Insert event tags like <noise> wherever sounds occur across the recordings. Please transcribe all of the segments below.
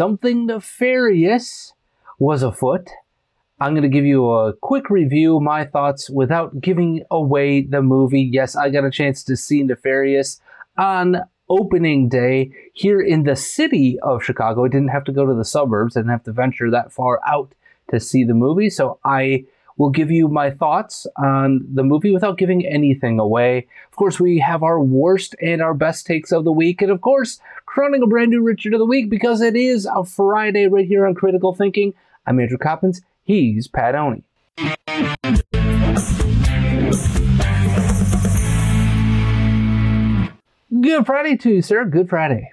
Something nefarious was afoot. I'm going to give you a quick review, my thoughts, without giving away the movie. Yes, I got a chance to see Nefarious on opening day here in the city of Chicago. I didn't have to go to the suburbs, I didn't have to venture that far out to see the movie. So I will give you my thoughts on the movie without giving anything away. Of course, we have our worst and our best takes of the week. And of course, crowning a brand new Richard of the Week because it is a Friday right here on Critical Thinking. I'm Andrew Coppins. He's Pat Oney. Good Friday to you, sir. Good Friday.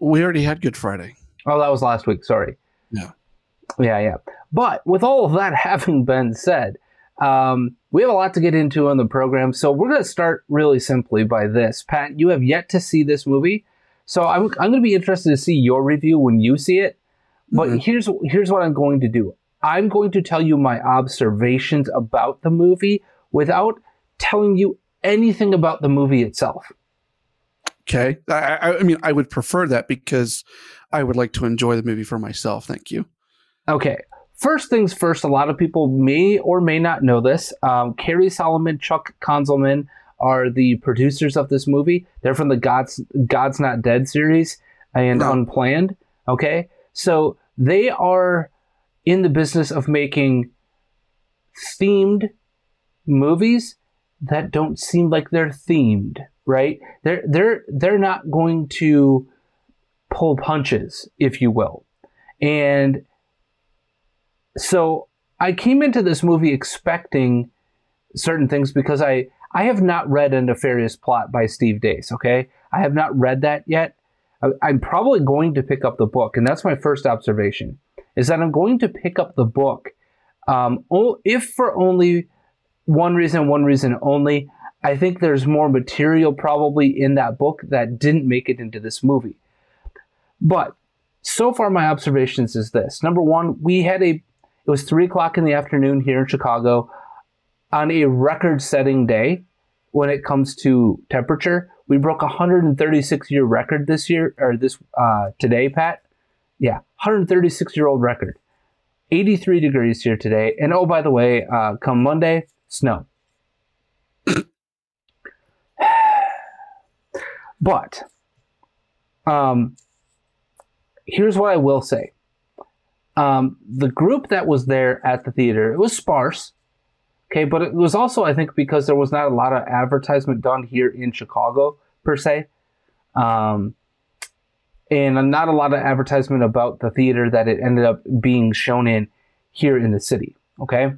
We already had Good Friday. Oh, that was last week. Sorry. Yeah. Yeah, yeah. But with all of that <laughs> having been said, um, we have a lot to get into on the program. So we're going to start really simply by this. Pat, you have yet to see this movie. So I'm, I'm going to be interested to see your review when you see it. But Mhm. here's here's what I'm going to do. I'm going to tell you my observations about the movie without telling you anything about the movie itself. Okay. I, I mean, I would prefer that because I would like to enjoy the movie for myself. Thank you. Okay. First things first, a lot of people may or may not know this. Um, Cary Solomon, Chuck Konzelman are the producers of this movie. They're from the God's God's Not Dead series and No. Unplanned. Okay. So they are in the business of making themed movies that don't seem like they're themed, right? They're they're they're not going to pull punches, if you will. And so I came into this movie expecting certain things because I I have not read a nefarious plot by Steve Deace. Okay, I have not read that yet. I'm probably going to pick up the book, and that's my first observation is that I'm going to pick up the book, um, if for only one reason, one reason only. I think there's more material probably in that book that didn't make it into this movie. But so far, my observations is this: number one, we had a it was three o'clock in the afternoon here in Chicago on a record-setting day when it comes to temperature. We broke a 136 year record this year or this uh, today, Pat. Yeah, 136 year old record. 83 degrees here today, and oh by the way, uh, come Monday, snow. <sighs> but um, here's what I will say. Um, the group that was there at the theater, it was sparse. Okay, but it was also, I think, because there was not a lot of advertisement done here in Chicago, per se. Um, and not a lot of advertisement about the theater that it ended up being shown in here in the city. Okay.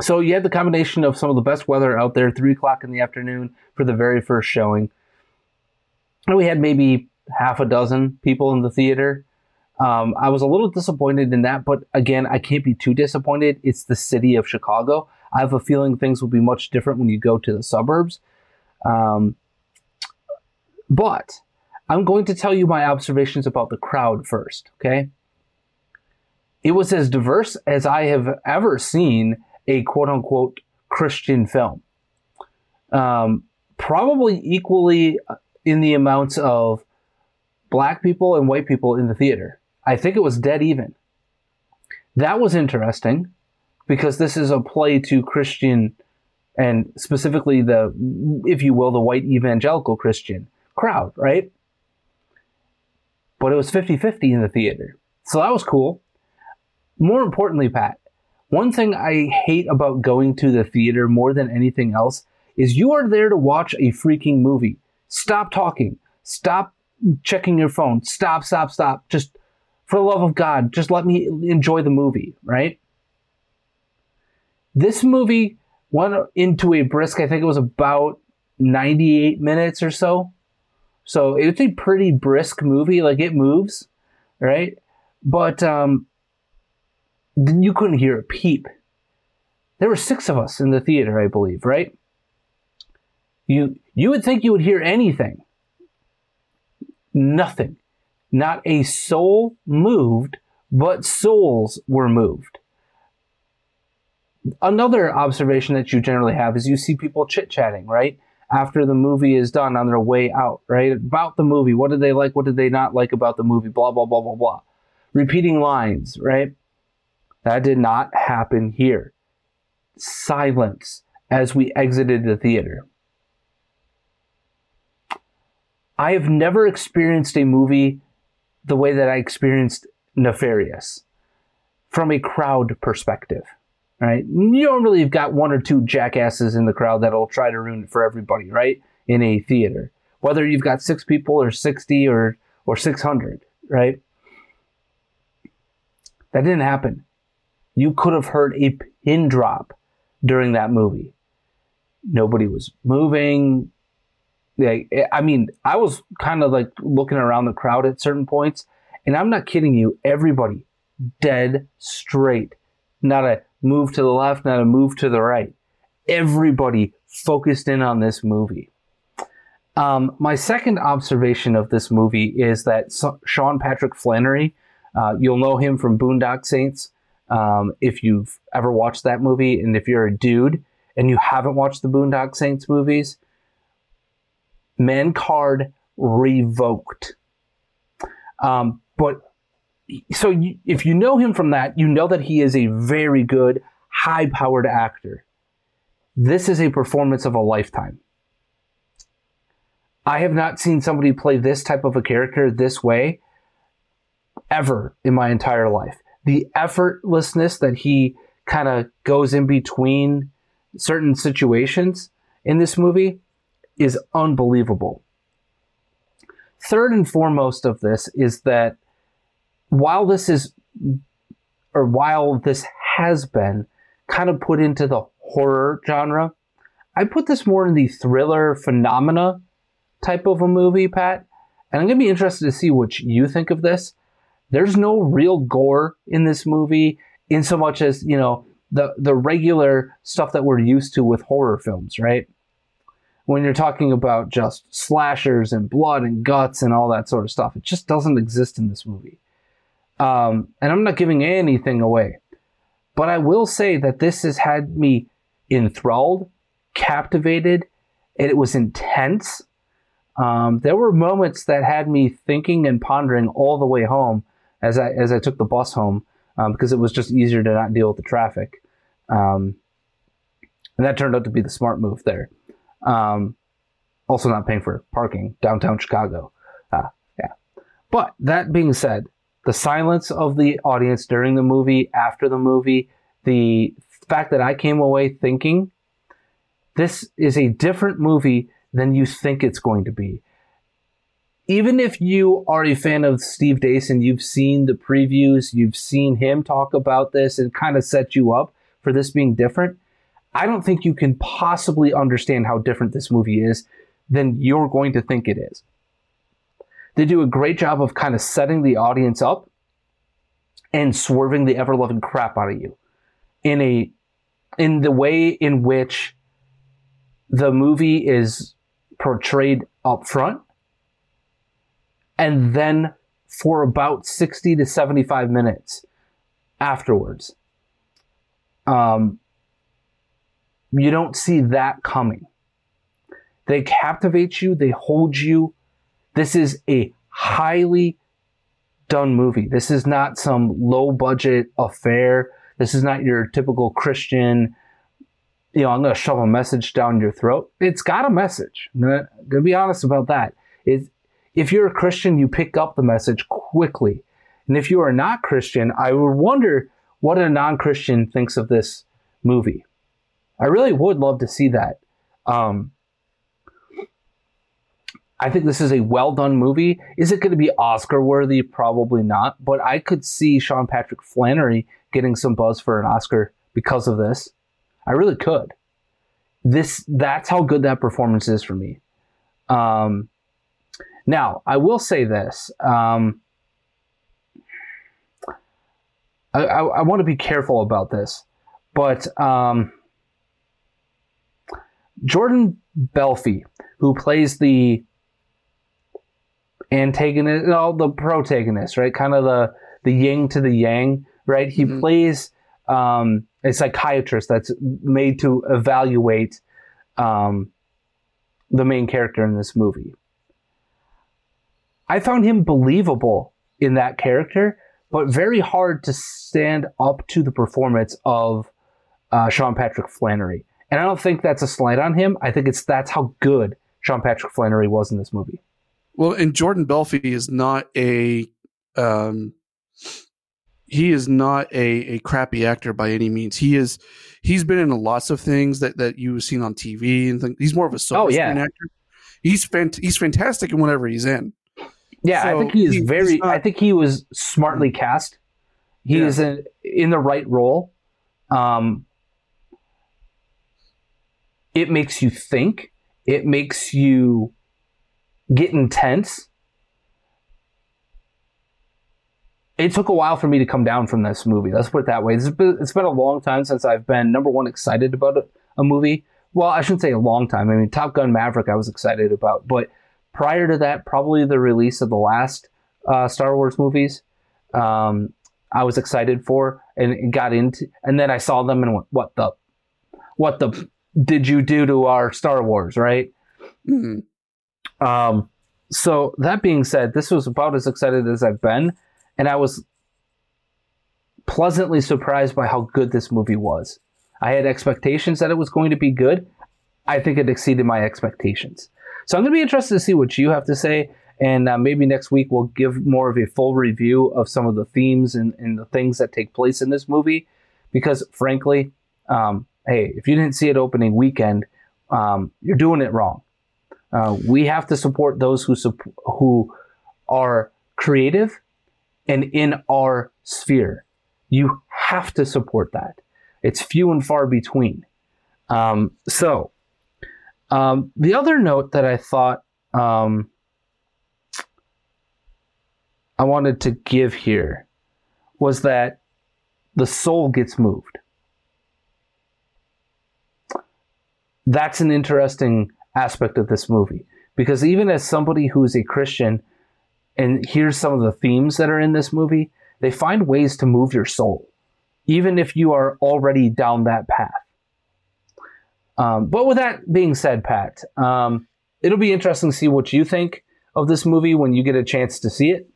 So you had the combination of some of the best weather out there, three o'clock in the afternoon for the very first showing. And we had maybe half a dozen people in the theater. Um, I was a little disappointed in that, but again, I can't be too disappointed. It's the city of Chicago. I have a feeling things will be much different when you go to the suburbs. Um, But I'm going to tell you my observations about the crowd first, okay? It was as diverse as I have ever seen a quote unquote Christian film. Um, probably equally in the amounts of black people and white people in the theater. I think it was dead even. That was interesting because this is a play to Christian and specifically the, if you will, the white evangelical Christian crowd, right? But it was 50 50 in the theater. So that was cool. More importantly, Pat, one thing I hate about going to the theater more than anything else is you are there to watch a freaking movie. Stop talking. Stop checking your phone. Stop, stop, stop. Just for the love of God, just let me enjoy the movie, right? This movie went into a brisk, I think it was about 98 minutes or so. So it's a pretty brisk movie. Like it moves, right? But um, then you couldn't hear a peep. There were six of us in the theater, I believe, right? You you would think you would hear anything. Nothing. Not a soul moved, but souls were moved. Another observation that you generally have is you see people chit chatting, right? After the movie is done on their way out, right? About the movie. What did they like? What did they not like about the movie? Blah, blah, blah, blah, blah. Repeating lines, right? That did not happen here. Silence as we exited the theater. I have never experienced a movie the way that I experienced Nefarious from a crowd perspective. Right? Normally, you've got one or two jackasses in the crowd that'll try to ruin it for everybody, right? In a theater, whether you've got six people or sixty or or six hundred, right? That didn't happen you could have heard a pin drop during that movie. Nobody was moving. Like, I mean, I was kind of like looking around the crowd at certain points, and I'm not kidding you. Everybody dead straight, not a move to the left, not a move to the right. Everybody focused in on this movie. Um, my second observation of this movie is that Sean Patrick Flanery, uh, you'll know him from Boondock Saints. Um, if you've ever watched that movie, and if you're a dude and you haven't watched the Boondock Saints movies, man card revoked. Um, but so you, if you know him from that, you know that he is a very good, high powered actor. This is a performance of a lifetime. I have not seen somebody play this type of a character this way ever in my entire life the effortlessness that he kind of goes in between certain situations in this movie is unbelievable. Third and foremost of this is that while this is, or while this has been kind of put into the horror genre, I put this more in the thriller phenomena type of a movie, Pat. And I'm going to be interested to see what you think of this there's no real gore in this movie in so much as, you know, the, the regular stuff that we're used to with horror films, right? When you're talking about just slashers and blood and guts and all that sort of stuff, it just doesn't exist in this movie. Um, and I'm not giving anything away. But I will say that this has had me enthralled, captivated, and it was intense. Um, there were moments that had me thinking and pondering all the way home as I as I took the bus home um, because it was just easier to not deal with the traffic. Um, and that turned out to be the smart move there. Um, also, not paying for parking downtown Chicago. Uh, yeah. But that being said, the silence of the audience during the movie, after the movie, the fact that I came away thinking this is a different movie than you think it's going to be even if you are a fan of Steve Dason, you've seen the previews, you've seen him talk about this and kind of set you up for this being different. I don't think you can possibly understand how different this movie is than you're going to think it is. They do a great job of kind of setting the audience up and swerving the ever loving crap out of you in a in the way in which the movie is portrayed up front and then for about 60 to 75 minutes afterwards. Um, you don't see that coming. They captivate you, they hold you. This is a highly done movie. This is not some low budget affair. This is not your typical Christian, you know, I'm going to shove a message down your throat. It's got a message. I'm going to be honest about that. It, if you're a Christian, you pick up the message quickly. And if you are not Christian, I would wonder what a non Christian thinks of this movie. I really would love to see that. Um, I think this is a well done movie. Is it going to be Oscar worthy? Probably not. But I could see Sean Patrick Flanery getting some buzz for an Oscar because of this. I really could. This that's how good that performance is for me. Um, now I will say this. Um, I, I, I want to be careful about this, but um, Jordan Belfi, who plays the antagonist, no, the protagonist, right? Kind of the the yin to the yang, right? He mm-hmm. plays um, a psychiatrist that's made to evaluate um, the main character in this movie. I found him believable in that character, but very hard to stand up to the performance of uh, Sean Patrick Flanery. And I don't think that's a slight on him. I think it's that's how good Sean Patrick Flanery was in this movie. Well, and Jordan Belfi is not a um, he is not a, a crappy actor by any means. He is he's been in lots of things that, that you've seen on TV and things. He's more of a silver oh, yeah. screen actor. He's fant- he's fantastic in whatever he's in. Yeah, so I think he is very. Not, I think he was smartly cast. He yeah. is in, in the right role. Um, it makes you think. It makes you get intense. It took a while for me to come down from this movie. Let's put it that way. It's been, a long time since I've been number one excited about a, a movie. Well, I shouldn't say a long time. I mean, Top Gun Maverick, I was excited about, but prior to that, probably the release of the last uh, Star Wars movies, um, I was excited for and got into, and then I saw them and went, "What the, what the did you do to our Star Wars?" Right? Mm-hmm. Um, so that being said, this was about as excited as I've been, and I was pleasantly surprised by how good this movie was. I had expectations that it was going to be good. I think it exceeded my expectations. So I'm going to be interested to see what you have to say. And uh, maybe next week we'll give more of a full review of some of the themes and, and the things that take place in this movie. Because frankly, um, hey, if you didn't see it opening weekend, um, you're doing it wrong. Uh, we have to support those who who are creative and in our sphere. You have to support that. It's few and far between. Um, so, um, the other note that I thought um, I wanted to give here was that the soul gets moved. That's an interesting aspect of this movie. Because even as somebody who's a Christian and here's some of the themes that are in this movie, they find ways to move your soul, even if you are already down that path. Um, but with that being said, Pat, um, it'll be interesting to see what you think of this movie when you get a chance to see it.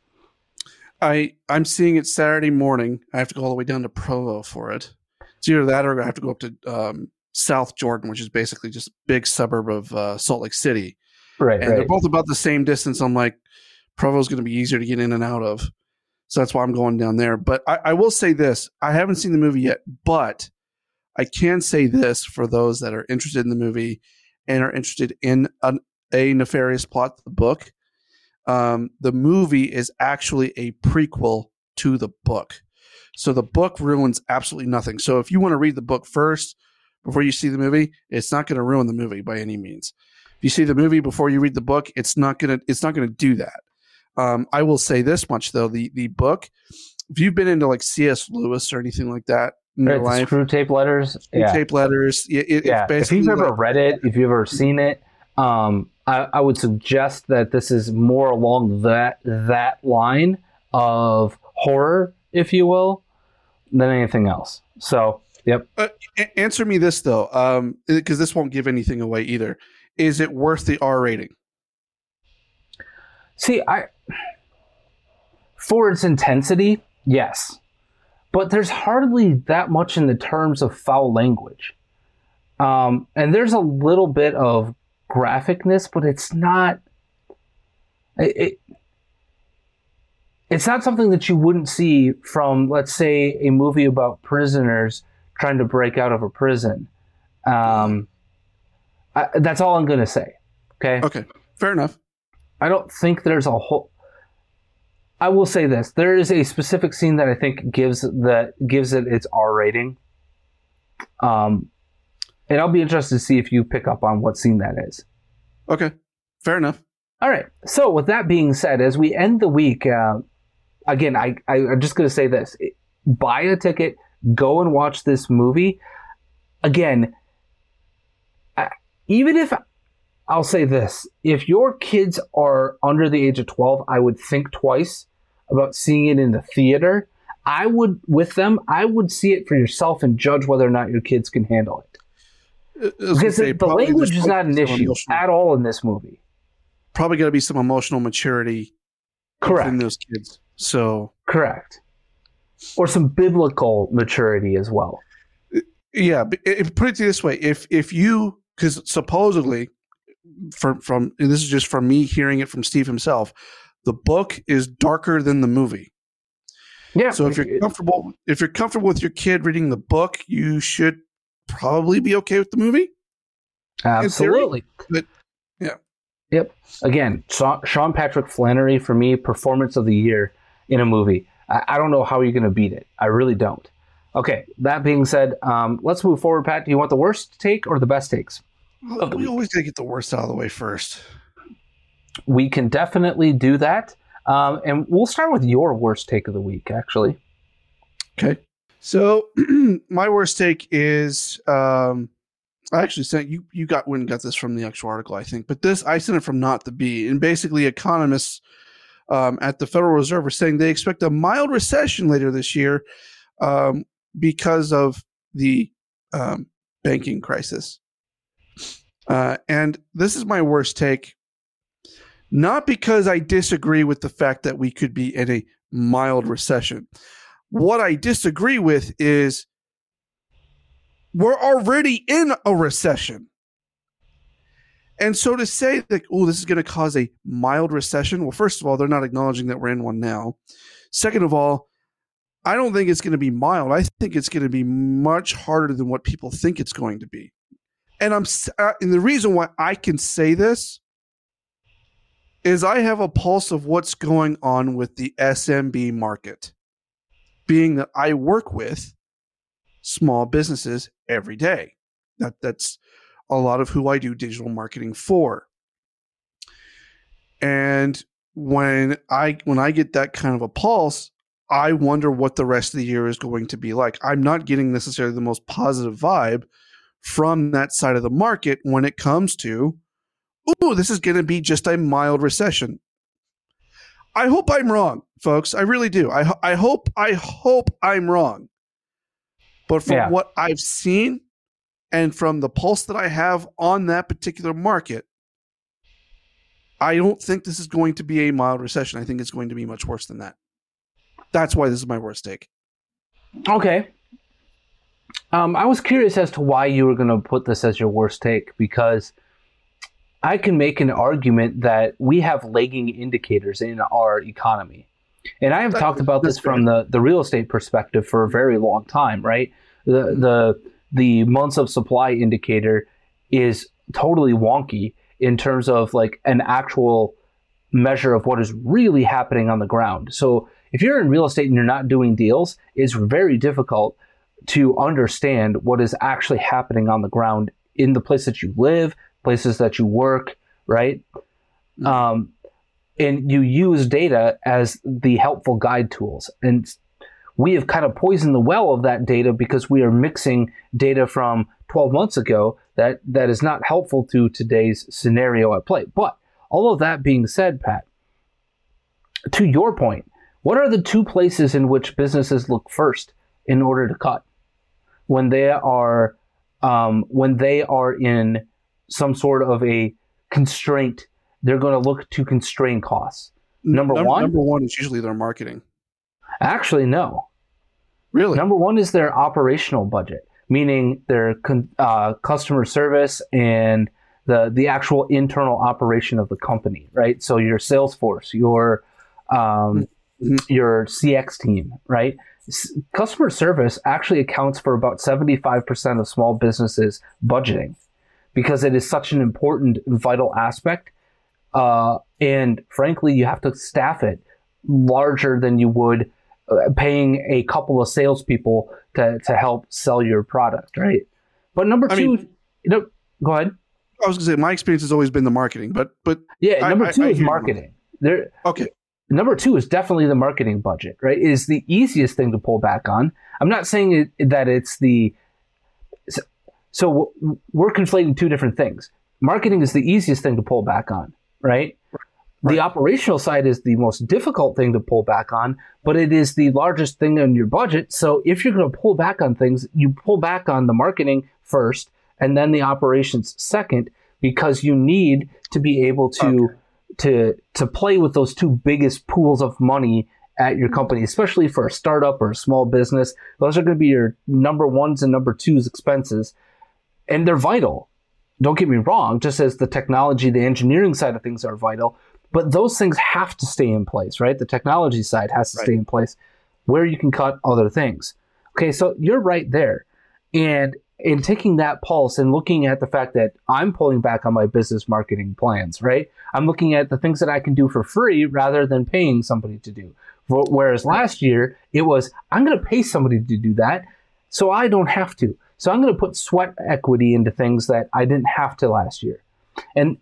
I I'm seeing it Saturday morning. I have to go all the way down to Provo for it. It's either that or I have to go up to um, South Jordan, which is basically just a big suburb of uh, Salt Lake City. Right. And right. they're both about the same distance. I'm like, Provo's going to be easier to get in and out of. So that's why I'm going down there. But I, I, will say this I haven't seen the movie yet, but I can say this for those that are interested in the movie and are interested in an, a nefarious plot, the book. Um, the movie is actually a prequel to the book. So the book ruins absolutely nothing. So if you want to read the book first, before you see the movie, it's not going to ruin the movie by any means. If you see the movie before you read the book, it's not going to it's not going to do that. Um, I will say this much though: the the book, if you've been into like C.S. Lewis or anything like that in right, your life, Screwtape Letters, screw yeah. tape letters, it, yeah. If you've ever like, read it, if you've ever seen it, Um, I, I would suggest that this is more along that that line of horror, if you will, than anything else. So, yep. Uh, a- answer me this though, um, because this won't give anything away either. Is it worth the R rating? See, I for its intensity, yes, but there's hardly that much in the terms of foul language. Um, and there's a little bit of graphicness, but it's not. It, it, it's not something that you wouldn't see from, let's say, a movie about prisoners trying to break out of a prison. Um, I, that's all I'm going to say. Okay. Okay, fair enough. I don't think there's a whole. I will say this: there is a specific scene that I think gives that gives it its R rating. Um, and I'll be interested to see if you pick up on what scene that is. Okay, fair enough. All right. So with that being said, as we end the week, uh, again, I, I I'm just going to say this: buy a ticket, go and watch this movie. Again, even if I'll say this, if your kids are under the age of 12, I would think twice about seeing it in the theater. I would, with them, I would see it for yourself and judge whether or not your kids can handle it. I was gonna Because say, the language is not an issue emotional- at all in this movie. Probably got to be some emotional maturity correct in those kids. So Correct. Or some biblical maturity as well. yeah, but it, put it this way: if if you because supposedly from from and this is just from me hearing it from Steve himself, the book is darker than the movie. Yeah. So if you're comfortable, if you're comfortable with your kid reading the book, you should probably be okay with the movie. Absolutely. But yeah, Yep. Again, Sean Patrick Flanery for me, performance of the year in a movie. I, I don't know how you're going to beat it. I really don't. Okay. That being said, um, let's move forward. Pat, do you want the worst take or the best takes? We always gotta get the worst out of the way first. We can definitely do that. Um, and we'll start with your worst take of the week, actually. Okay. So <clears throat> my worst take is um I actually sent you you got when got this from the actual article, I think. But this I sent it from not the B. And basically economists um, at the Federal Reserve are saying they expect a mild recession later this year um, because of the um, banking crisis. Uh, and this is my worst take, not because I disagree with the fact that we could be in a mild recession. What I disagree with is we're already in a recession. And so to say that, oh, this is going to cause a mild recession, well, first of all, they're not acknowledging that we're in one now. Second of all, I don't think it's going to be mild. I think it's going to be much harder than what people think it's going to be. And I'm uh, and the reason why I can say this is I have a pulse of what's going on with the SMB market, being that I work with small businesses every day. That that's a lot of who I do digital marketing for. And when I when I get that kind of a pulse, I wonder what the rest of the year is going to be like. I'm not getting necessarily the most positive vibe from that side of the market when it comes to, ooh, this is going to be just a mild recession. I hope I'm wrong, folks. I really do. I I hope I hope I'm wrong. But from Yeah. what I've seen and from the pulse that I have on that particular market, I don't think this is going to be a mild recession. I think it's going to be much worse than that. That's why this is my worst take. Okay. Um, I was curious as to why you were going to put this as your worst take because I can make an argument that we have lagging indicators in our economy. And I have That- talked about this from the, the real estate perspective for a very long time, right? The the the months of supply indicator is totally wonky in terms of like an actual measure of what is really happening on the ground. So if you're in real estate and you're not doing deals, it's very difficult to understand what is actually happening on the ground in the place that you live, places that you work, right? Um, and you use data as the helpful guide tools. And we have kind of poisoned the well of that data because we are mixing data from 12 months ago that, that is not helpful to today's scenario at play. But all of that being said, Pat, to your point, what are the two places in which businesses look first in order to cut when they are um, when they are in some sort of a constraint? They're going to look to constrain costs. Number Num- one, Number one is usually their marketing. Actually, no. Really? Number one is their operational budget, meaning their con- uh, customer service and the the actual internal operation of the company, right? So your sales force, your um, your CX team, right? S- customer service actually accounts for about seventy five percent of small businesses budgeting because it is such an important, vital aspect. Uh, and frankly, you have to staff it larger than you would paying a couple of salespeople to, to help sell your product, right? But number I two, mean- you know, go ahead. I was gonna say my experience has always been the marketing, but but Yeah, number I- two I is marketing. There, okay. number two is definitely the marketing budget, right? It is the easiest thing to pull back on. I'm not saying it, that it's the so, so we're conflating two different things. Marketing is the easiest thing to pull back on, right? The operational side is the most difficult thing to pull back on, but it is the largest thing in your budget. So if you're going to pull back on things, you pull back on the marketing first and then the operations second because you need to be able to to to play with those two biggest pools of money at your company, especially for a startup or a small business. Those are going to be your number ones and number twos expenses, and they're vital. Don't get me wrong, just as the technology, the engineering side of things are vital, but those things have to stay in place, right? The technology side has to stay in place where you can cut other things. Okay, so you're right there. And in taking that pulse and looking at the fact that I'm pulling back on my business marketing plans, right? I'm looking at the things that I can do for free rather than paying somebody to do. Whereas last year it was, I'm going to pay somebody to do that so I don't have to. So I'm going to put sweat equity into things that I didn't have to last year. And,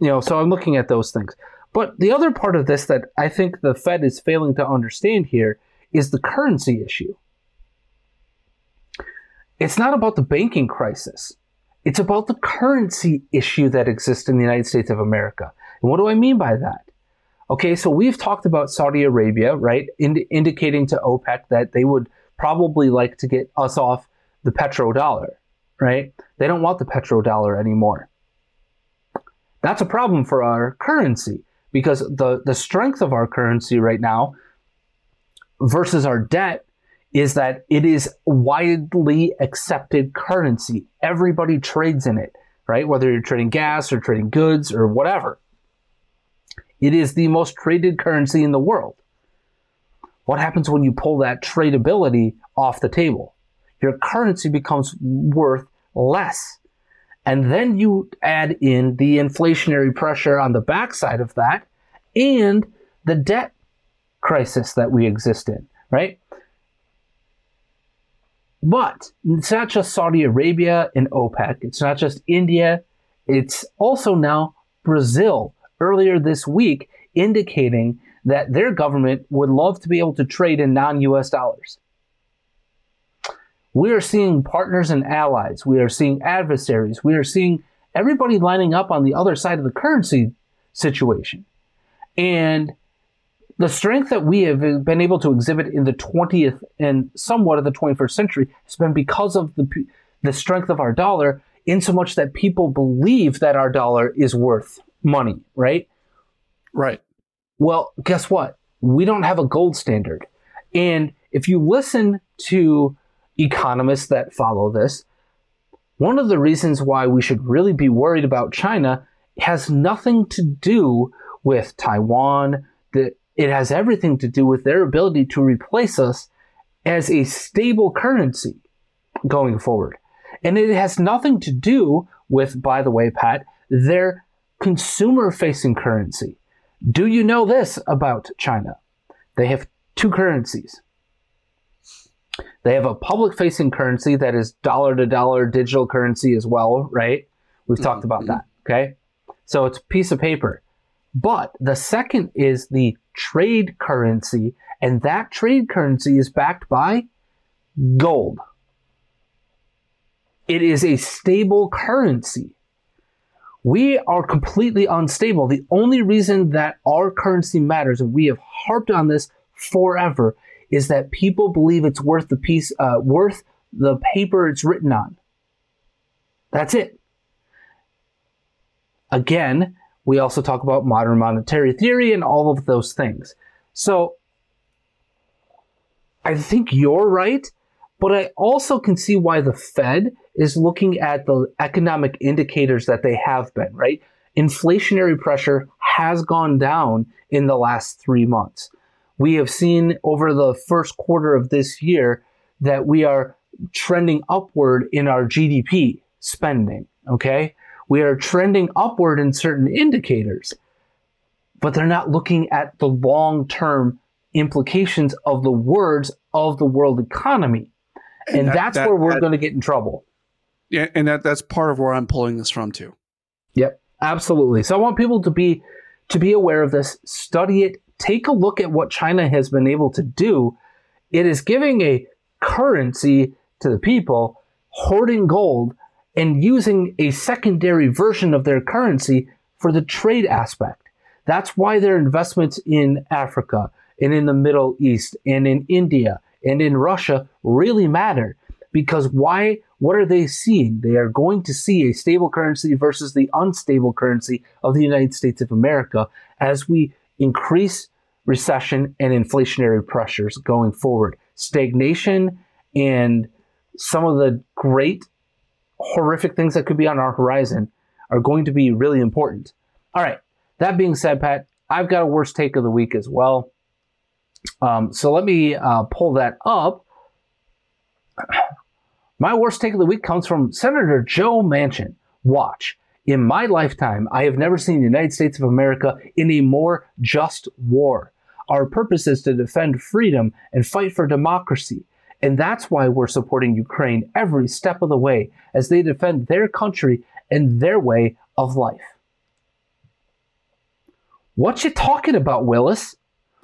you know, so I'm looking at those things. But the other part of this that I think the Fed is failing to understand here is the currency issue. It's not about the banking crisis. It's about the currency issue that exists in the United States of America. And what do I mean by that? Okay, so we've talked about Saudi Arabia, right? Ind- indicating to OPEC that they would probably like to get us off the petrodollar, right? They don't want the petrodollar anymore. That's a problem for our currency because the, the strength of our currency right now versus our debt is that it is widely accepted currency. Everybody trades in it, right? Whether you're trading gas or trading goods or whatever. It is the most traded currency in the world. What happens when you pull that tradability off the table? Your currency becomes worth less. And then you add in the inflationary pressure on the backside of that and the debt crisis that we exist in, right? But it's not just Saudi Arabia and OPEC, it's not just India, it's also now Brazil earlier this week indicating that their government would love to be able to trade in non US dollars. We are seeing partners and allies, we are seeing adversaries, we are seeing everybody lining up on the other side of the currency situation. And the strength that we have been able to exhibit in the 20th and somewhat of the 21st century has been because of the, the strength of our dollar, in so much that people believe that our dollar is worth money, right? Right. Well, guess what? We don't have a gold standard. And if you listen to economists that follow this, one of the reasons why we should really be worried about China has nothing to do with Taiwan. It has everything to do with their ability to replace us as a stable currency going forward. And it has nothing to do with, by the way, Pat, their consumer facing currency. Do you know this about China? They have two currencies. They have a public facing currency that is dollar to dollar digital currency as well, right? We've talked mm-hmm. about that, okay? So it's a piece of paper. But the second is the trade currency, and that trade currency is backed by gold. It is a stable currency. We are completely unstable. The only reason that our currency matters, and we have harped on this forever, is that people believe it's worth the piece, uh, worth the paper it's written on. That's it. Again, we also talk about modern monetary theory and all of those things. So I think you're right, but I also can see why the Fed is looking at the economic indicators that they have been, right? Inflationary pressure has gone down in the last three months. We have seen over the first quarter of this year that we are trending upward in our GDP spending, okay? We are trending upward in certain indicators, but they're not looking at the long term implications of the words of the world economy. And, and that, that's that, where we're going to get in trouble. Yeah, and that that's part of where I'm pulling this from too. Yep, absolutely. So I want people to be to be aware of this, study it, take a look at what China has been able to do. It is giving a currency to the people, hoarding gold, and using a secondary version of their currency for the trade aspect. That's why their investments in Africa and in the Middle East and in India and in Russia really matter because why what are they seeing they are going to see a stable currency versus the unstable currency of the United States of America as we increase recession and inflationary pressures going forward stagnation and some of the great horrific things that could be on our horizon are going to be really important all right that being said pat i've got a worst take of the week as well um, so let me uh, pull that up. My worst take of the week comes from Senator Joe Manchin. Watch. In my lifetime, I have never seen the United States of America in a more just war. Our purpose is to defend freedom and fight for democracy. And that's why we're supporting Ukraine every step of the way as they defend their country and their way of life. What you talking about, Willis?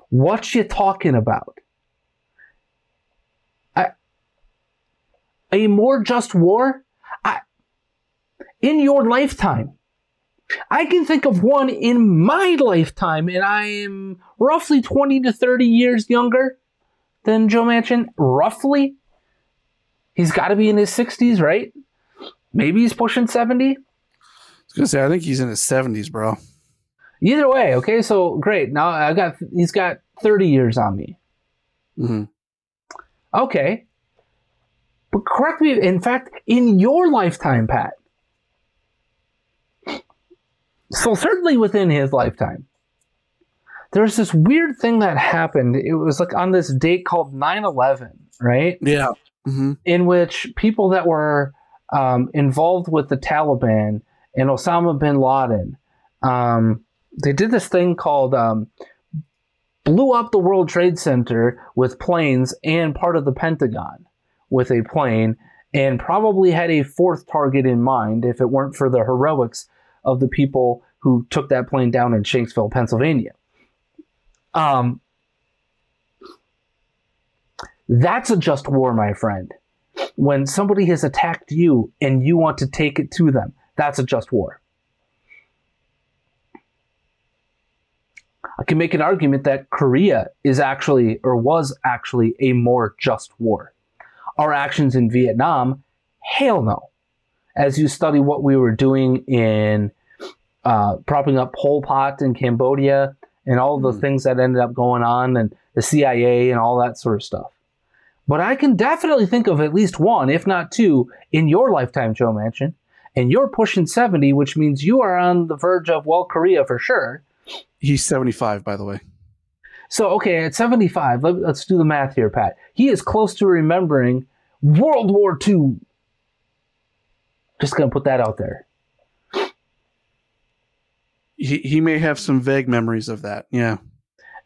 What you talking about? I, a more just war? In your lifetime. I can think of one in my lifetime, and I am roughly 20 to 30 years younger than Joe Manchin. Roughly. He's got to be in his 60s, right? Maybe he's pushing 70. I was going to say, I think he's in his 70s, bro. Either way, okay, so great. Now I've got he's got 30 years on me. Mm-hmm. Okay. But correct me, in fact, in your lifetime, Pat. So certainly within his lifetime. There's this weird thing that happened. It was like on this date called 9-11, right? Yeah. Mm-hmm. In which people that were um, involved with the Taliban and Osama bin Laden um, they did this thing called um, blew up the World Trade Center with planes and part of the Pentagon with a plane, and probably had a fourth target in mind if it weren't for the heroics of the people who took that plane down in Shanksville, Pennsylvania. Um, that's a just war, my friend. When somebody has attacked you and you want to take it to them, that's a just war. I can make an argument that Korea is actually or was actually a more just war. Our actions in Vietnam, hell no. As you study what we were doing in uh, propping up Pol Pot in Cambodia and all the mm. things that ended up going on and the CIA and all that sort of stuff. But I can definitely think of at least one, if not two, in your lifetime, Joe Manchin. And you're pushing 70, which means you are on the verge of, well, Korea for sure. He's 75, by the way. So, okay, at 75, let, us do the math here, Pat. He is close to remembering World War II. Just going to put that out there. He, he may have some vague memories of that. Yeah.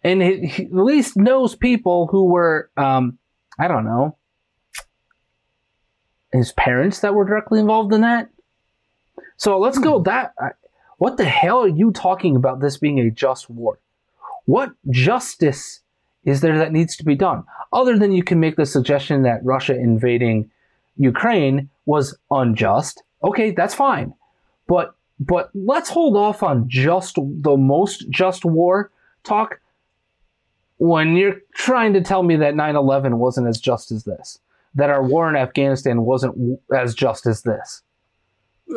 And he, he at least knows people who were, um, I don't know, his parents that were directly involved in that. So let's go hmm. that. What the hell are you talking about this being a just war? What justice is there that needs to be done? Other than you can make the suggestion that Russia invading Ukraine was unjust. Okay, that's fine. But but let's hold off on just the most just war talk when you're trying to tell me that 9/11 wasn't as just as this, that our war in Afghanistan wasn't as just as this.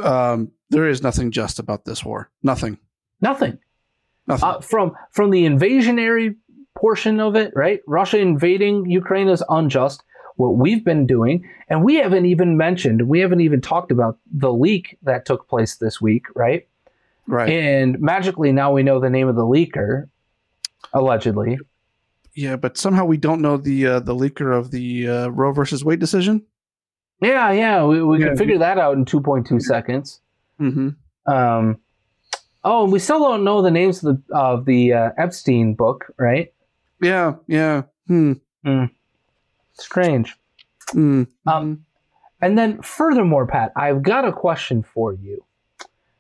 Um, there is nothing just about this war. Nothing. Nothing. Nothing. Uh, from from the invasionary portion of it, right? Russia invading Ukraine is unjust. What we've been doing, and we haven't even mentioned, we haven't even talked about the leak that took place this week, right? right. And magically now we know the name of the leaker, allegedly. yeah, but somehow we don't know the uh, the leaker of the uh, Roe versus Wade decision. Yeah, yeah, we, we Yeah. can figure that out in 2.2 seconds. Mm-hmm. Um, oh, and we still don't know the names of the of the uh, Epstein book, right? Yeah. Yeah. Hmm. Strange. Hmm. Um, and then, furthermore, Pat, I've got a question for you.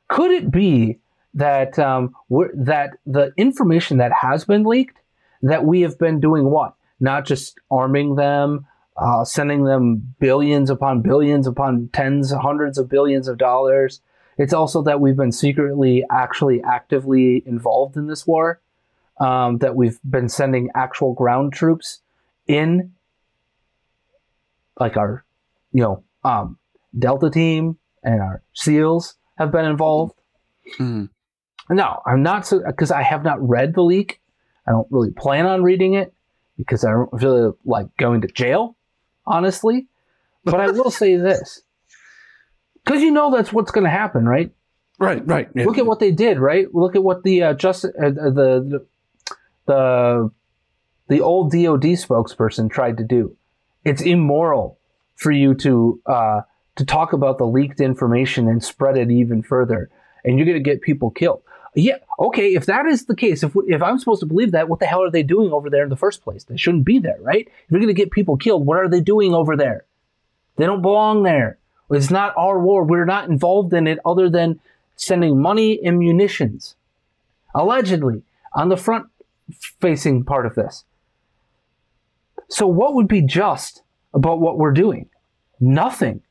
Could it be that um, we're, that the information that has been leaked, that we have been doing what? Not just arming them, uh, sending them billions upon billions upon tens, hundreds of billions of dollars. It's also that we've been secretly, actually, actively involved in this war. Um, that we've been sending actual ground troops in, like our you know, um, Delta team and our SEALs have been involved. Hmm. No, I'm not because I have not read the leak. I don't really plan on reading it because I don't really like going to jail, honestly. But I will say this <laughs> because you know that's what's going to happen, right? Right. Right. Yeah. Look at what they did, right? Look at what the uh, just uh, the the the old DoD spokesperson tried to do. It's immoral for you to uh, to talk about the leaked information and spread it even further, and you're going to get people killed. Yeah, okay. If that is the case, if if I'm supposed to believe that, what the hell are they doing over there in the first place? They shouldn't be there, right? If you're going to get people killed, what are they doing over there? They don't belong there. It's not our war. We're not involved in it, other than sending money and munitions, allegedly, on the front facing part of this. So, what would be just about what we're doing? Nothing.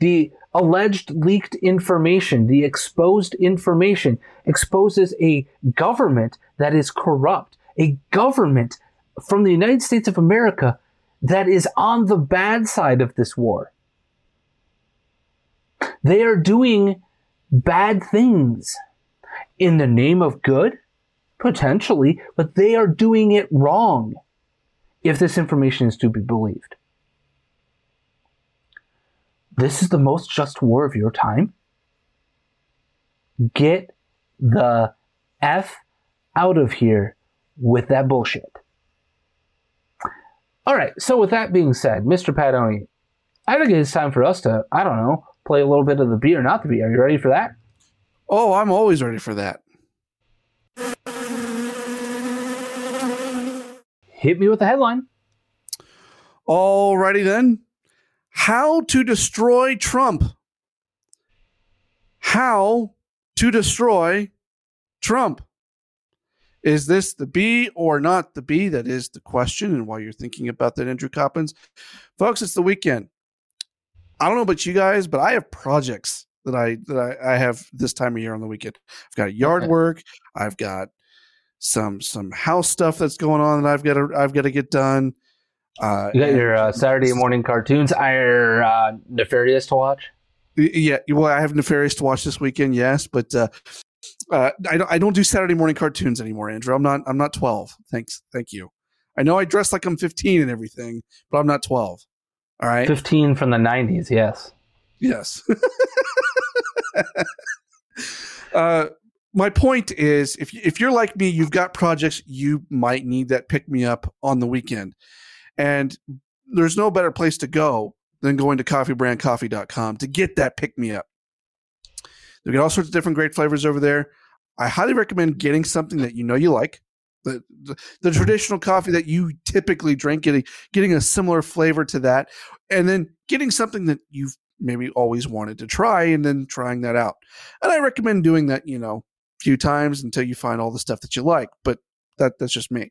The alleged leaked information, the exposed information, exposes a government that is corrupt, a government from the United States of America that is on the bad side of this war. They are doing bad things in the name of good, potentially, but they are doing it wrong if this information is to be believed. This is the most just war of your time. Get the F out of here with that bullshit. All right, so with that being said, Mr. Padoni, I think it's time for us to, I don't know, play a little bit of the be or not to be. Are you ready for that? Oh, I'm always ready for that. Hit me with the headline. Alrighty then. How to destroy Trump. How to destroy Trump. Is this the B or not the B? That is the question. And while you're thinking about that, Andrew Coppins, folks, it's the weekend. I don't know about you guys, but I have projects that I that I, I have this time of year on the weekend. I've got yard work. I've got some some house stuff that's going on that I've got to I've got to get done. Uh, You got your uh, Saturday morning cartoons are uh, nefarious to watch. Yeah, well, I have Nefarious to watch this weekend, yes, but uh, uh, I don't. I don't do Saturday morning cartoons anymore, Andrew. I'm not. I'm not 12. Thanks. Thank you. I know I dress like I'm 15 and everything, but I'm not 12. All right. 15 from the 90s, yes. Yes. <laughs> uh, my point is, if if you're like me, you've got projects you might need that pick me up on the weekend, and there's no better place to go than going to coffeebrandcoffee.com to get that pick me up. They've got all sorts of different great flavors over there. I highly recommend getting something that you know you like. The, the, the traditional coffee that you typically drink, getting getting a similar flavor to that, and then getting something that you've maybe always wanted to try, and then trying that out. And I recommend doing that, you know, few times until you find all the stuff that you like. But that that's just me.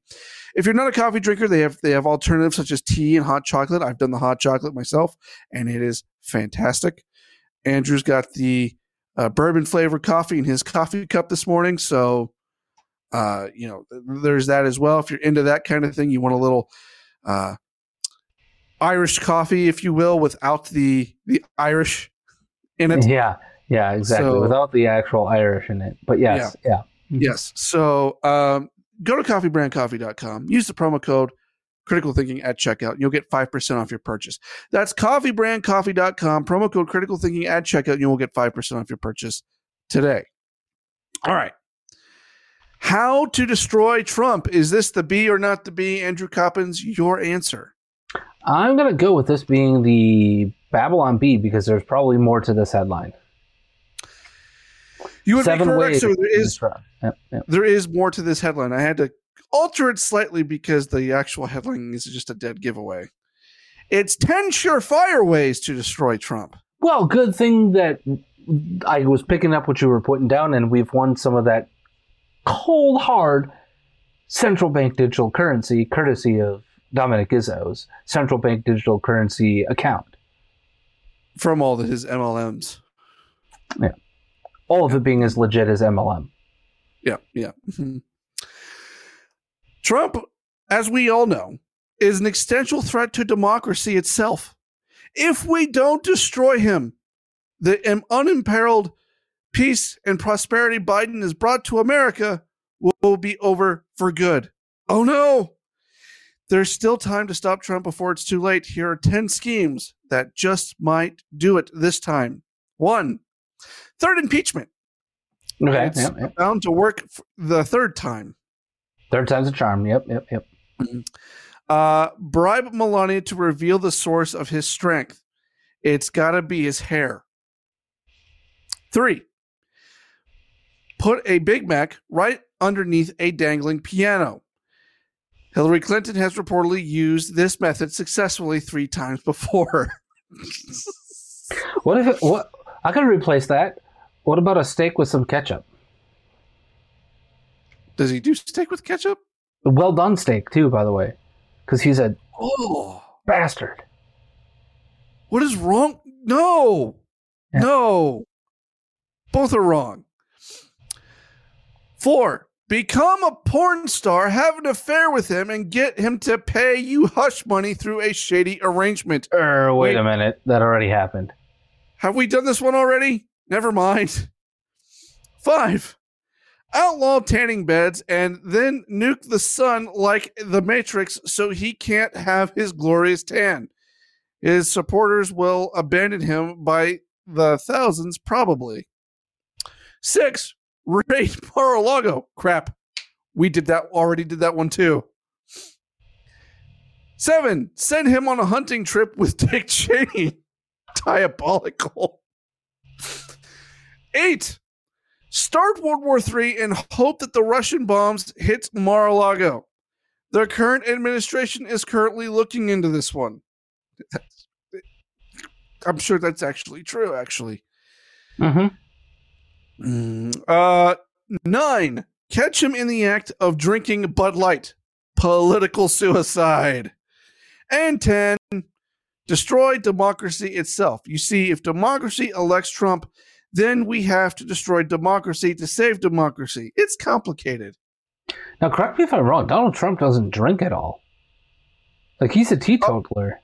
If you're not a coffee drinker, they have they have alternatives such as tea and hot chocolate. I've done the hot chocolate myself, and it is fantastic. Andrew's got the uh, bourbon flavored coffee in his coffee cup this morning, so uh, you know there's that as well. If you're into that kind of thing, you want a little uh, Irish coffee, if you will, without the the Irish in it. Yeah, yeah, exactly. So- Without the actual Irish in it. But yes, yeah. Yes. So um, go to coffeebrandcoffee.com. Use the promo code critical thinking at checkout. You'll get 5% off your purchase. That's coffeebrandcoffee.com. Promo code critical thinking at checkout. And you will get 5% off your purchase today. All right. How to destroy Trump. Is this the B or not the B? Andrew Coppins, your answer. I'm going to go with this being the Babylon Bee because there's probably more to this headline. You would Seven be correct. So there is yep, yep. there is more to this headline. I had to alter it slightly because the actual headline is just a dead giveaway. It's 10 surefire ways to destroy Trump. Well, good thing that I was picking up what you were putting down, and we've won some of that cold, hard central bank digital currency, courtesy of Dominic Izzo's central bank digital currency account. from all of his MLMs. All of it being as legit as MLM. Yeah, yeah. Mhm. Trump, as we all know, is an existential threat to democracy itself. If we don't destroy him, the unimperiled peace and prosperity Biden has brought to America will be over for good. Oh no! There's still time to stop Trump before it's too late. Here are 10 schemes that just might do it this time. One, third impeachment. Okay. It's Yep, yep. bound to work f- the third time. Third time's a charm. Yep, yep, yep. Uh, bribe Melania to reveal the source of his strength. It's got to be his hair. Three, put a Big Mac right underneath a dangling piano. Hillary Clinton has reportedly used this method successfully three times before. <laughs> What if it, what? I could replace that. What about a steak with some ketchup? Does he do steak with ketchup? A well done steak too, by the way, because he's a Oh, bastard. what is wrong? No, Yeah. no, both are wrong. Four, become a porn star, have an affair with him, and get him to pay you hush money through a shady arrangement. Er, wait, Wait. a minute. That already happened. Have we done this one already? Never mind. Five, outlaw tanning beds and then nuke the sun like the Matrix so he can't have his glorious tan. His supporters will abandon him by the thousands, probably. Six, raid <laughs> Mar-a-Lago. Crap. We did that already, did that one too. Seven, send him on a hunting trip with Dick Cheney. <laughs> Diabolical. Eight, start World War III and hope that the Russian bombs hit Mar-a-Lago. The current administration is currently looking into this one. I'm sure that's actually true, actually. Mm-hmm. Mm, uh, nine, catch him in the act of drinking Bud Light. Political suicide. And 10, destroy democracy itself. You see, if democracy elects Trump, then we have to destroy democracy to save democracy. It's complicated. Now, correct me if I'm wrong. Donald Trump doesn't drink at all. Like he's a teetotaler. Oh.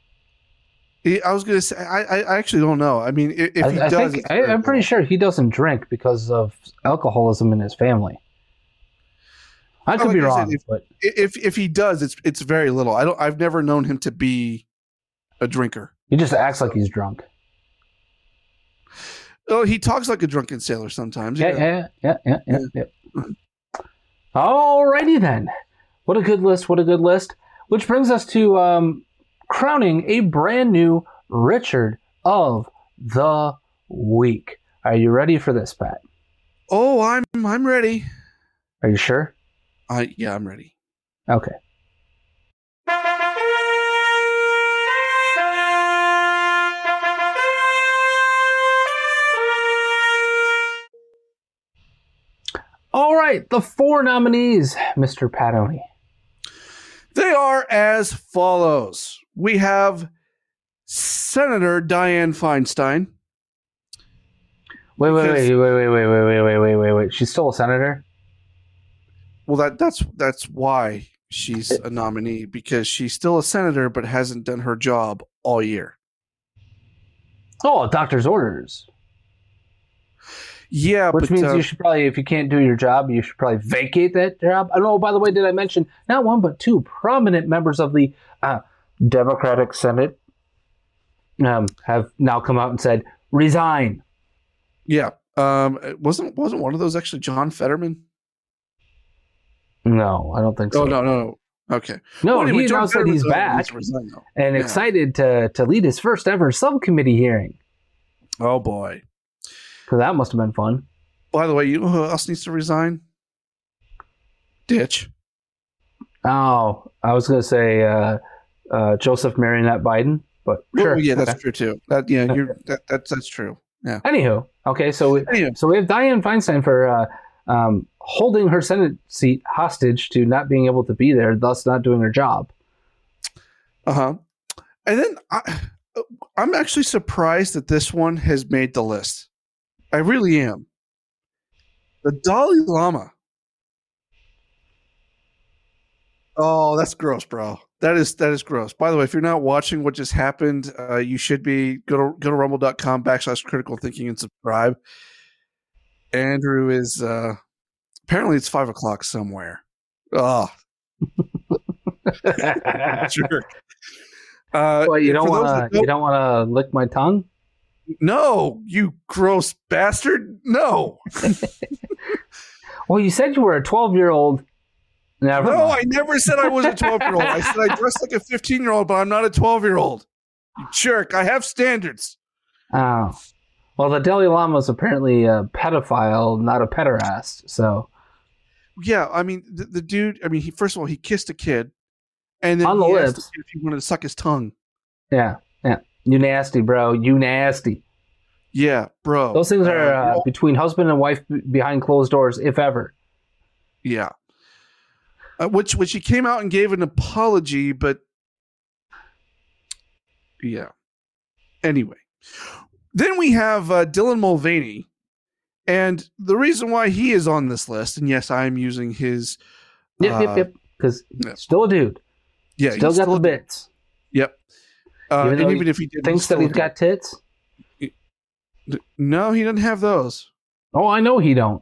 He- I was going to say, I, I actually don't know. I mean, if I, he I does, think I, I'm pretty sure he doesn't drink because of alcoholism in his family. I could like be I said, wrong, if- but If if he does, it's it's very little. I don't. I've never known him to be a drinker. he just acts like he's drunk. Oh, he talks like a drunken sailor sometimes. Yeah, yeah, yeah, yeah, yeah. yeah. Alrighty then. What a good list. What a good list. Which brings us to um, crowning a brand new Richard of the Week. Are you ready for this, Pat? Oh, I'm I'm ready. Are you sure? I yeah, I'm ready. Okay. Right, the four nominees, Mr. Padoni. They are as follows. We have Senator Dianne Feinstein. Wait, wait, Because- wait, wait, wait, wait, wait, wait, wait, wait, wait, wait. She's still a senator. Well, that that's that's why she's a nominee because she's still a senator but hasn't done her job all year. Oh, doctor's orders. Yeah, Which but means uh, you should probably, if you can't do your job, you should probably vacate that job. I don't know. By the way, did I mention not one but two prominent members of the uh, Democratic Senate um, have now come out and said resign. yeah, um, it wasn't wasn't one of those actually John Fetterman? No, I don't think so. Oh no, no, no. Okay. No, Well, anyway, he announced that he's the one that back and Yeah. excited to to lead his first ever subcommittee hearing. Oh boy. Because that must have been fun. By the way, you know who else needs to resign? Ditch. Oh, I was going to say uh, uh, Joseph Marionette Biden, but sure. Oh, yeah, that's Okay. true too. That yeah, you're <laughs> that, that's that's true. Yeah. Anywho, okay, so we, Anywho. so we have Dianne Feinstein for uh, um, holding her Senate seat hostage to not being able to be there, thus not doing her job. Uh huh. And then I, I'm actually surprised that this one has made the list. I really am. The Dalai Lama. Oh, that's gross, bro. That is that is gross. By the way, if you're not watching what just happened, uh, you should be go to go to rumble.com backslash critical thinking and subscribe. Andrew is uh apparently it's five o'clock somewhere. Oh, jerk. <laughs> Uh, well, you don't want to you don't want to lick my tongue. No, you gross bastard. No. <laughs> Well, you said you were a twelve year old. Never. No, mind. I never said I was a 12 year old. I said I dressed like a 15 year old, but I'm not a 12 year old. You jerk. I have standards. Oh. Well, the Dalai Lama is apparently a pedophile, not a pederast. So Yeah, I mean, the, the dude, I mean, he first of all, he kissed a kid and then On the he lips. the if he wanted to suck his tongue. yeah, yeah, you nasty, bro. You nasty. Yeah, bro. Those things are Uh, uh, between husband and wife behind closed doors, if ever. Yeah. Uh, which which he came out and gave an apology, but yeah. Anyway, then we have uh, Dylan Mulvaney, and the reason why he is on this list, and yes, I am using his. Yep, uh, yep, yep. Because yeah. still a dude. Yeah, still got still the a- bits. Uh, Even and even if he did, Thinks that he's got tits. no, he doesn't have those. Oh, I know he don't.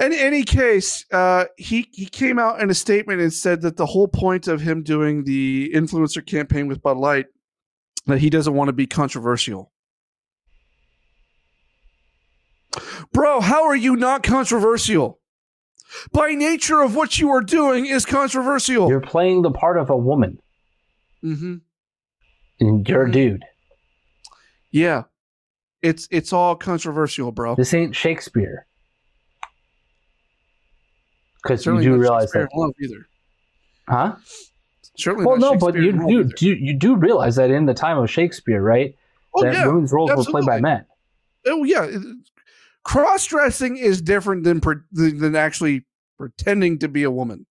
In any case, uh, he he came out in a statement and said that the whole point of him doing the influencer campaign with Bud Light that he doesn't want to be controversial. Bro, how are you not controversial? By nature of what you are doing is controversial. You're playing the part of a woman, hmm and you're a dude. Yeah, it's it's all controversial, bro. This ain't Shakespeare. Because you do realize that, love either. huh? Certainly, Well, no, but you do, either. do you do realize that in the time of Shakespeare, right? Oh that yeah, women's roles were played by absolutely. men. Oh yeah, cross dressing is different than pre- than than actually pretending to be a woman.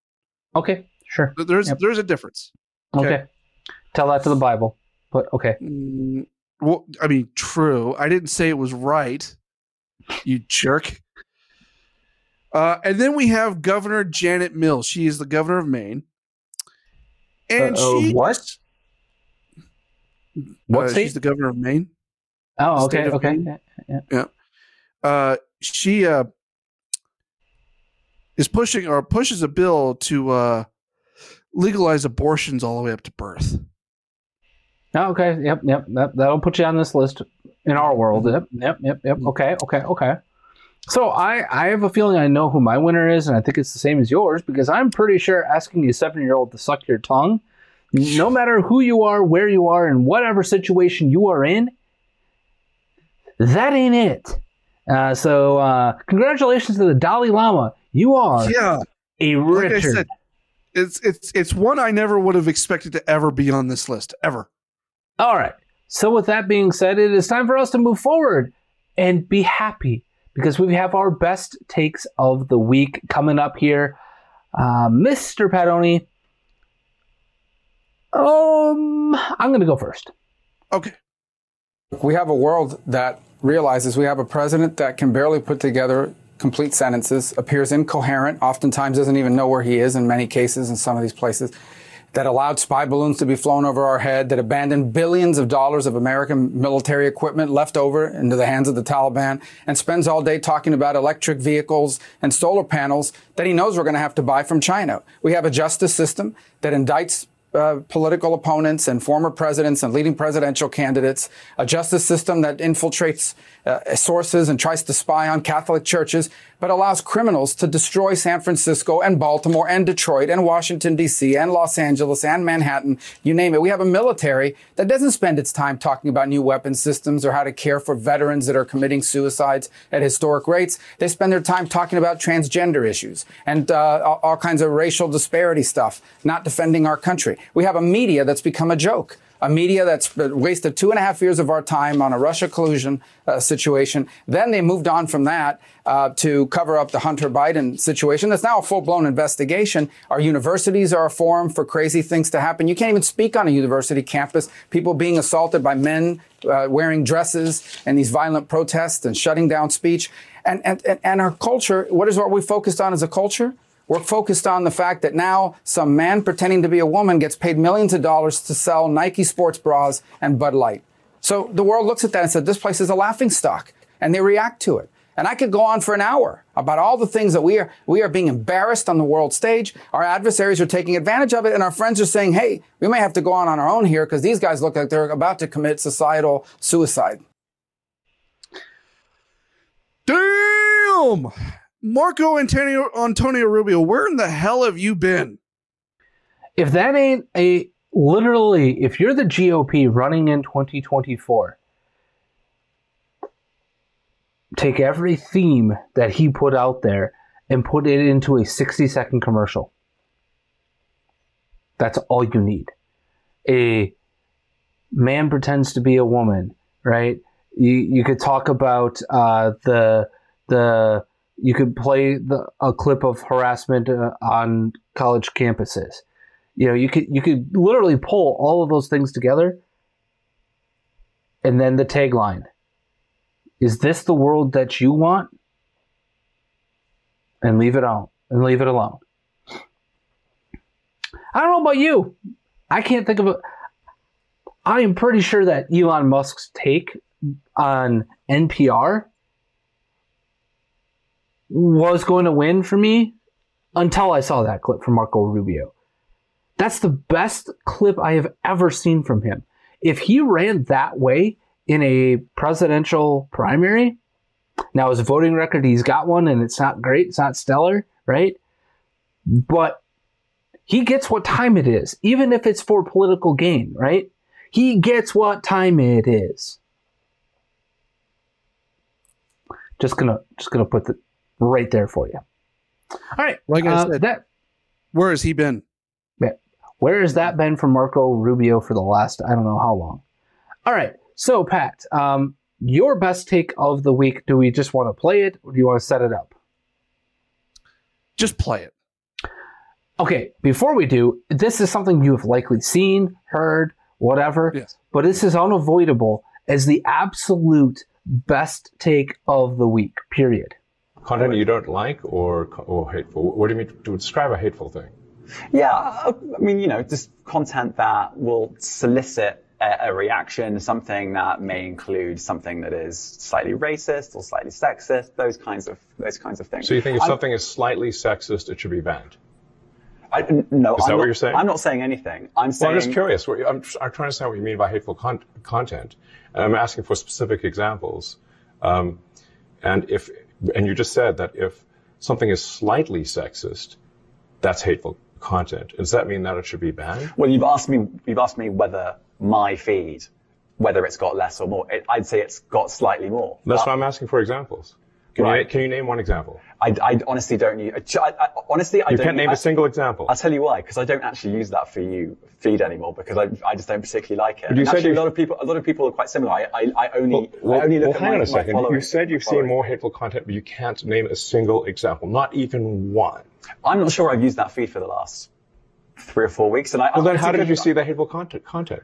Okay, sure. There's Yep. there's a difference. Okay. Okay. Tell that to the Bible. But okay. Mm, well, I mean, true. I didn't say it was right. You jerk. Uh, and then we have Governor Janet Mills. She is the governor of Maine. And Uh, uh, she what? What uh, state? she's the governor of Maine. oh, okay, okay. Maine? Yeah. uh, she uh, is pushing or pushes a bill to uh, legalize abortions all the way up to birth. Oh, okay. Yep, yep. That, that'll put you on this list in our world. Yep, yep, yep, yep. Mm-hmm. Okay, okay, okay. So I, I have a feeling I know who my winner is, and I think it's the same as yours because I'm pretty sure asking a seven year old to suck your tongue, no matter who you are, where you are, and whatever situation you are in, that ain't it. Uh, so uh, congratulations to the Dalai Lama. You are Yeah, a like Richard. said, it's it's it's one I never would have expected to ever be on this list ever. All right. So, with that being said, it is time for us to move forward and be happy because we have our best takes of the week coming up here. Uh, Mr. Padoni, um, I'm going to go first. Okay. We have a world that realizes we have a president that can barely put together complete sentences, appears incoherent, oftentimes doesn't even know where he is in many cases in some of these places, that allowed spy balloons to be flown over our head, that abandoned billions of dollars of American military equipment left over into the hands of the Taliban, and spends all day talking about electric vehicles and solar panels that he knows we're going to have to buy from China. We have a justice system that indicts uh, political opponents and former presidents and leading presidential candidates, a justice system that infiltrates uh, sources and tries to spy on Catholic churches, but allows criminals to destroy San Francisco and Baltimore and Detroit and Washington, D.C. and Los Angeles and Manhattan, you name it. We have a military that doesn't spend its time talking about new weapon systems or how to care for veterans that are committing suicides at historic rates. They spend their time talking about transgender issues and uh, all kinds of racial disparity stuff, not defending our country. We have a media that's become a joke a media that's wasted two and a half years of our time on a Russia collusion uh, situation. Then they moved on from that uh, to cover up the Hunter Biden situation. That's now a full blown investigation. Our universities are a forum for crazy things to happen. You can't even speak on a university campus. People being assaulted by men uh, wearing dresses and these violent protests and shutting down speech. And, and, and our culture, what is what we focused on as a culture? We're focused on the fact that now some man pretending to be a woman gets paid millions of dollars to sell Nike sports bras and Bud Light. So the world looks at that and said, this place is a laughing stock. And they react to it. And I could go on for an hour about all the things that we are, we are being embarrassed on the world stage. Our adversaries are taking advantage of it. And our friends are saying, hey, we may have to go on on our own here because these guys look like they're about to commit societal suicide. Damn! Marco Antonio Antonio Rubio, where in the hell have you been? If that ain't a literally, if you're the GOP running in 2024, take every theme that he put out there and put it into a 60 second commercial. That's all you need. A man pretends to be a woman, right? You, you could talk about uh, the the you could play the, a clip of harassment uh, on college campuses. You know, you could you could literally pull all of those things together, and then the tagline: "Is this the world that you want?" And leave it on and leave it alone. I don't know about you. I can't think of a. I am pretty sure that Elon Musk's take on NPR was going to win for me until I saw that clip from Marco Rubio. That's the best clip I have ever seen from him. If he ran that way in a presidential primary, now his voting record, he's got one and it's not great, it's not stellar, right? But he gets what time it is, even if it's for political gain, right? He gets what time it is. Just gonna just gonna put the right there for you. All right. Like I uh, said, that where has he been? Yeah. Where has that been for Marco Rubio for the last I don't know how long? All right. So Pat, um, your best take of the week. Do we just want to play it, or do you want to set it up? Just play it. Okay. Before we do, this is something you have likely seen, heard, whatever. Yes. But this is unavoidable as the absolute best take of the week. Period content you don't like or or hateful? What do you mean to describe a hateful thing? Yeah, I mean, you know, just content that will solicit a, a, reaction, something that may include something that is slightly racist or slightly sexist, those kinds of those kinds of things. So you think if I'm, something is slightly sexist, it should be banned? I, no, is I'm that not, what you're saying? I'm not saying anything. I'm saying. Well, I'm just curious. I'm, I'm trying to understand what you mean by hateful con- content, and I'm asking for specific examples. Um, and if and you just said that if something is slightly sexist, that's hateful content. Does that mean that it should be banned? Well, you've asked me, you've asked me whether my feed, whether it's got less or more. It, I'd say it's got slightly more. That's why I'm asking for examples. Can, Right. you, can you name one example? I, I honestly don't use. I, I, honestly, I You don't. can't name I, a single example. I'll tell you why, because I don't actually use that for you feed anymore because I, I just don't particularly like it. But you And said actually, a lot of people, a lot of people are quite similar. I, I, I only, Well, I only look well, at hang my, on a second. following- You said you've seen more hateful content, but you can't name a single example, not even one. I'm not sure I've used that feed for the last three or four weeks, and I. Well, then how did you see the hateful content? content?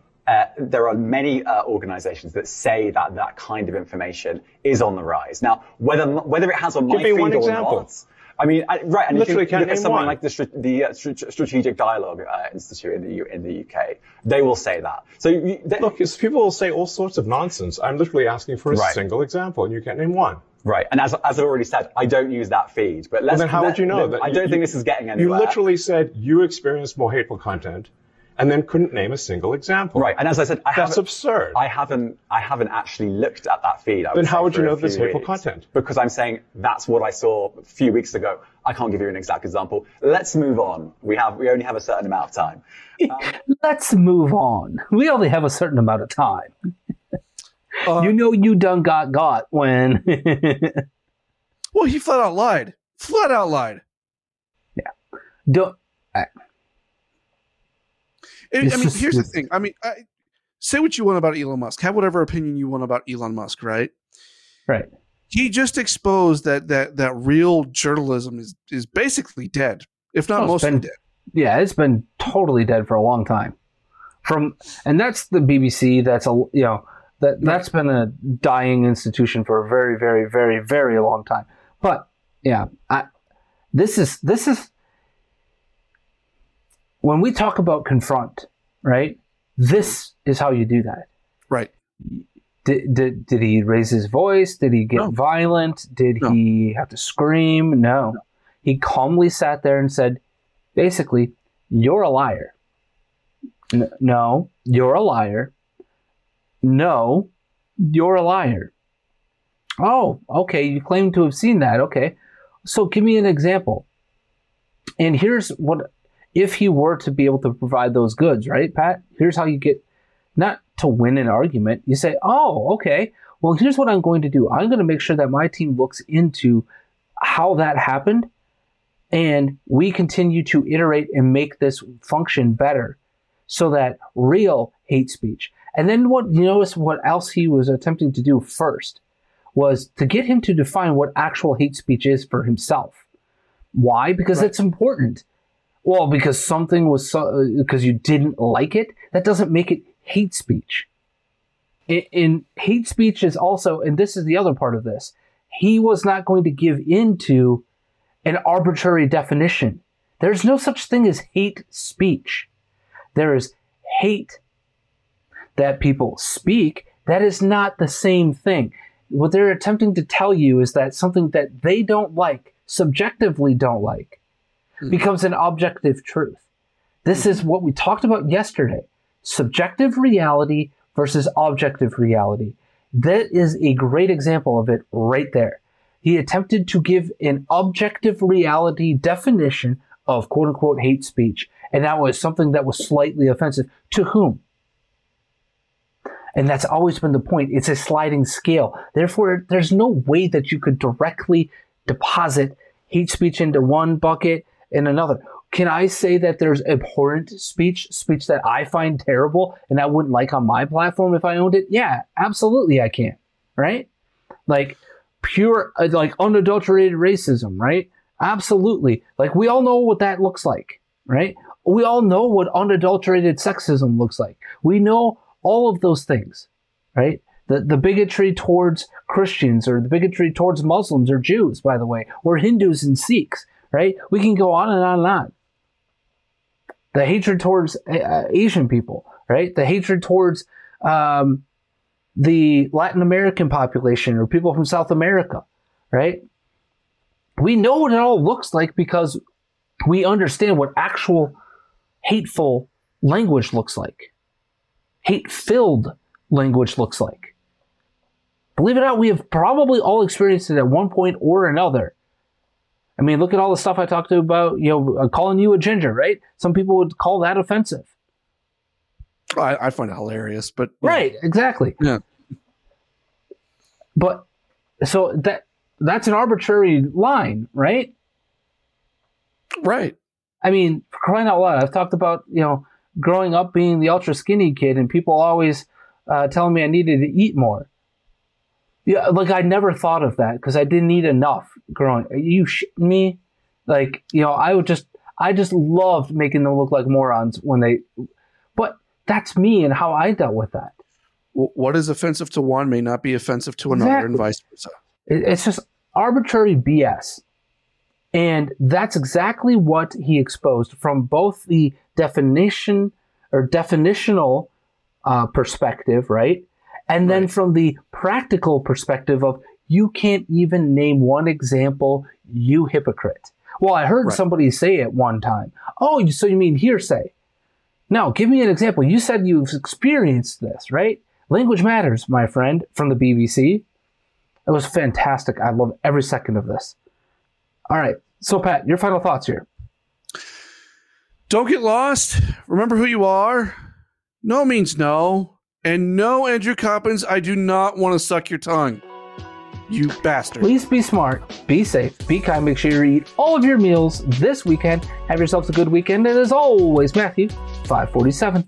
uh, there are many uh, organisations that say that that kind of information is on the rise. Now, whether whether it has on my Give me feed one or example. not. I mean, I, right, and Literally if you can't look at someone one. like the, the uh, Strategic Dialogue uh, Institute in the, U- in the UK, they will say that. So you, they, Look, people will say all sorts of nonsense. I'm literally asking for a Right. single example, and you can't name one. right, and as, as I already said, I don't use that feed. But let's, Well, then how would you know let- that? I don't think this is getting anywhere. You literally said you experienced more hateful content, and then couldn't name a single example. Right, and as I said, I That's absurd. I haven't, I haven't actually looked at that feed. I Then say, how would you a know this few hateful weeks. content? Because I'm saying that's what I saw a few weeks ago. I can't give you an exact example. Let's move on. We have, we only have a certain amount of time. <laughs> Let's move on. We only have a certain amount of time. Uh, you know you done got got when <laughs> well, he flat out lied. Flat out lied. Yeah. Don't I- I, I mean, here's the thing. I mean, I, say what you want about Elon Musk. Have whatever opinion you want about Elon Musk, right? right. He just exposed that that that real journalism is is basically dead, if not Oh, mostly been- dead. Yeah, it's been totally dead for a long time. From and that's the BBC. That's a you know that that's been a dying institution for a very very very very long time. But yeah, I, this is this is when we talk about confront, right? This is how you do that. Right. Did, did, did he raise his voice? Did he get No. violent? Did No. he have to scream? No. He calmly sat there and said, basically, you're a liar. No, you're a liar. No, you're a liar. Oh, okay. You claim to have seen that. Okay. So give me an example. And here's what, if he were to be able to provide those goods, right, Pat? Here's how you get, not to win an argument. You say, oh, okay. Well, here's what I'm going to do. I'm going to make sure that my team looks into how that happened and we continue to iterate and make this function better so that real hate speech and then what you notice what else he was attempting to do first was to get him to define what actual hate speech is for himself why because Right. it's important well because something was because uh, you didn't like it that doesn't make it hate speech in, in hate speech is also and this is the other part of this he was not going to give into an arbitrary definition. There's no such thing as hate speech. There is hate that people speak. That is not the same thing. What they're attempting to tell you is that something that they don't like, subjectively don't like, Hmm. becomes an objective truth. This is hmm. what we talked about yesterday subjective reality versus objective reality. That is a great example of it right there. He attempted to give an objective reality definition of quote unquote hate speech. And that was something that was slightly offensive. To whom? And that's always been the point. It's a sliding scale. Therefore, there's no way that you could directly deposit hate speech into one bucket and another. Can I say that there's abhorrent speech, speech that I find terrible and I wouldn't like on my platform if I owned it? Yeah, absolutely I can. Right? Like pure, uh, like unadulterated racism, right? Absolutely. Like we all know what that looks like, right? We all know what unadulterated sexism looks like. We know all of those things, right? The, the bigotry towards Christians or the bigotry towards Muslims or Jews, by the way, or Hindus and Sikhs, right? We can go on and on and on. The hatred towards uh, Asian people, right? The hatred towards um, the Latin American population or people from South America, right? we know what it all looks like because we understand what actual hateful language looks like, hate filled language looks like. Believe it or not, we have probably all experienced it at one point or another. I mean, look at all the stuff I talked to about, you know, uh, calling you a ginger, right? Some people would call that offensive. I, I find it hilarious, but Right, exactly. Yeah. But so that that's an arbitrary line, right? Right. I mean, crying out loud, I've talked about, you know, growing up being the ultra skinny kid and people always uh, telling me I needed to eat more. Yeah, like I never thought of that because I didn't eat enough growing. Are you shitting me? Like, you know, I would just, I just loved making them look like morons when they, but that's me and how I dealt with that. What is offensive to one may not be offensive to another, and vice versa. It's just arbitrary BS. And that's exactly what he exposed from both the definition or definitional uh, perspective, right? And then from the practical perspective of you can't even name one example, you hypocrite. Well, I heard Right. somebody say it one time. Oh, so you mean hearsay? No, give me an example. You said you've experienced this, right? Language matters, my friend, from the BBC. It was fantastic. I love every second of this. All right. So, Pat, your final thoughts here. Don't get lost. Remember who you are. No means no. And no, Andrew Coppins, I do not want to suck your tongue. You bastard. Please be smart, be safe, be kind. Make sure you eat all of your meals this weekend. Have yourselves a good weekend. And as always, Matthew, 547.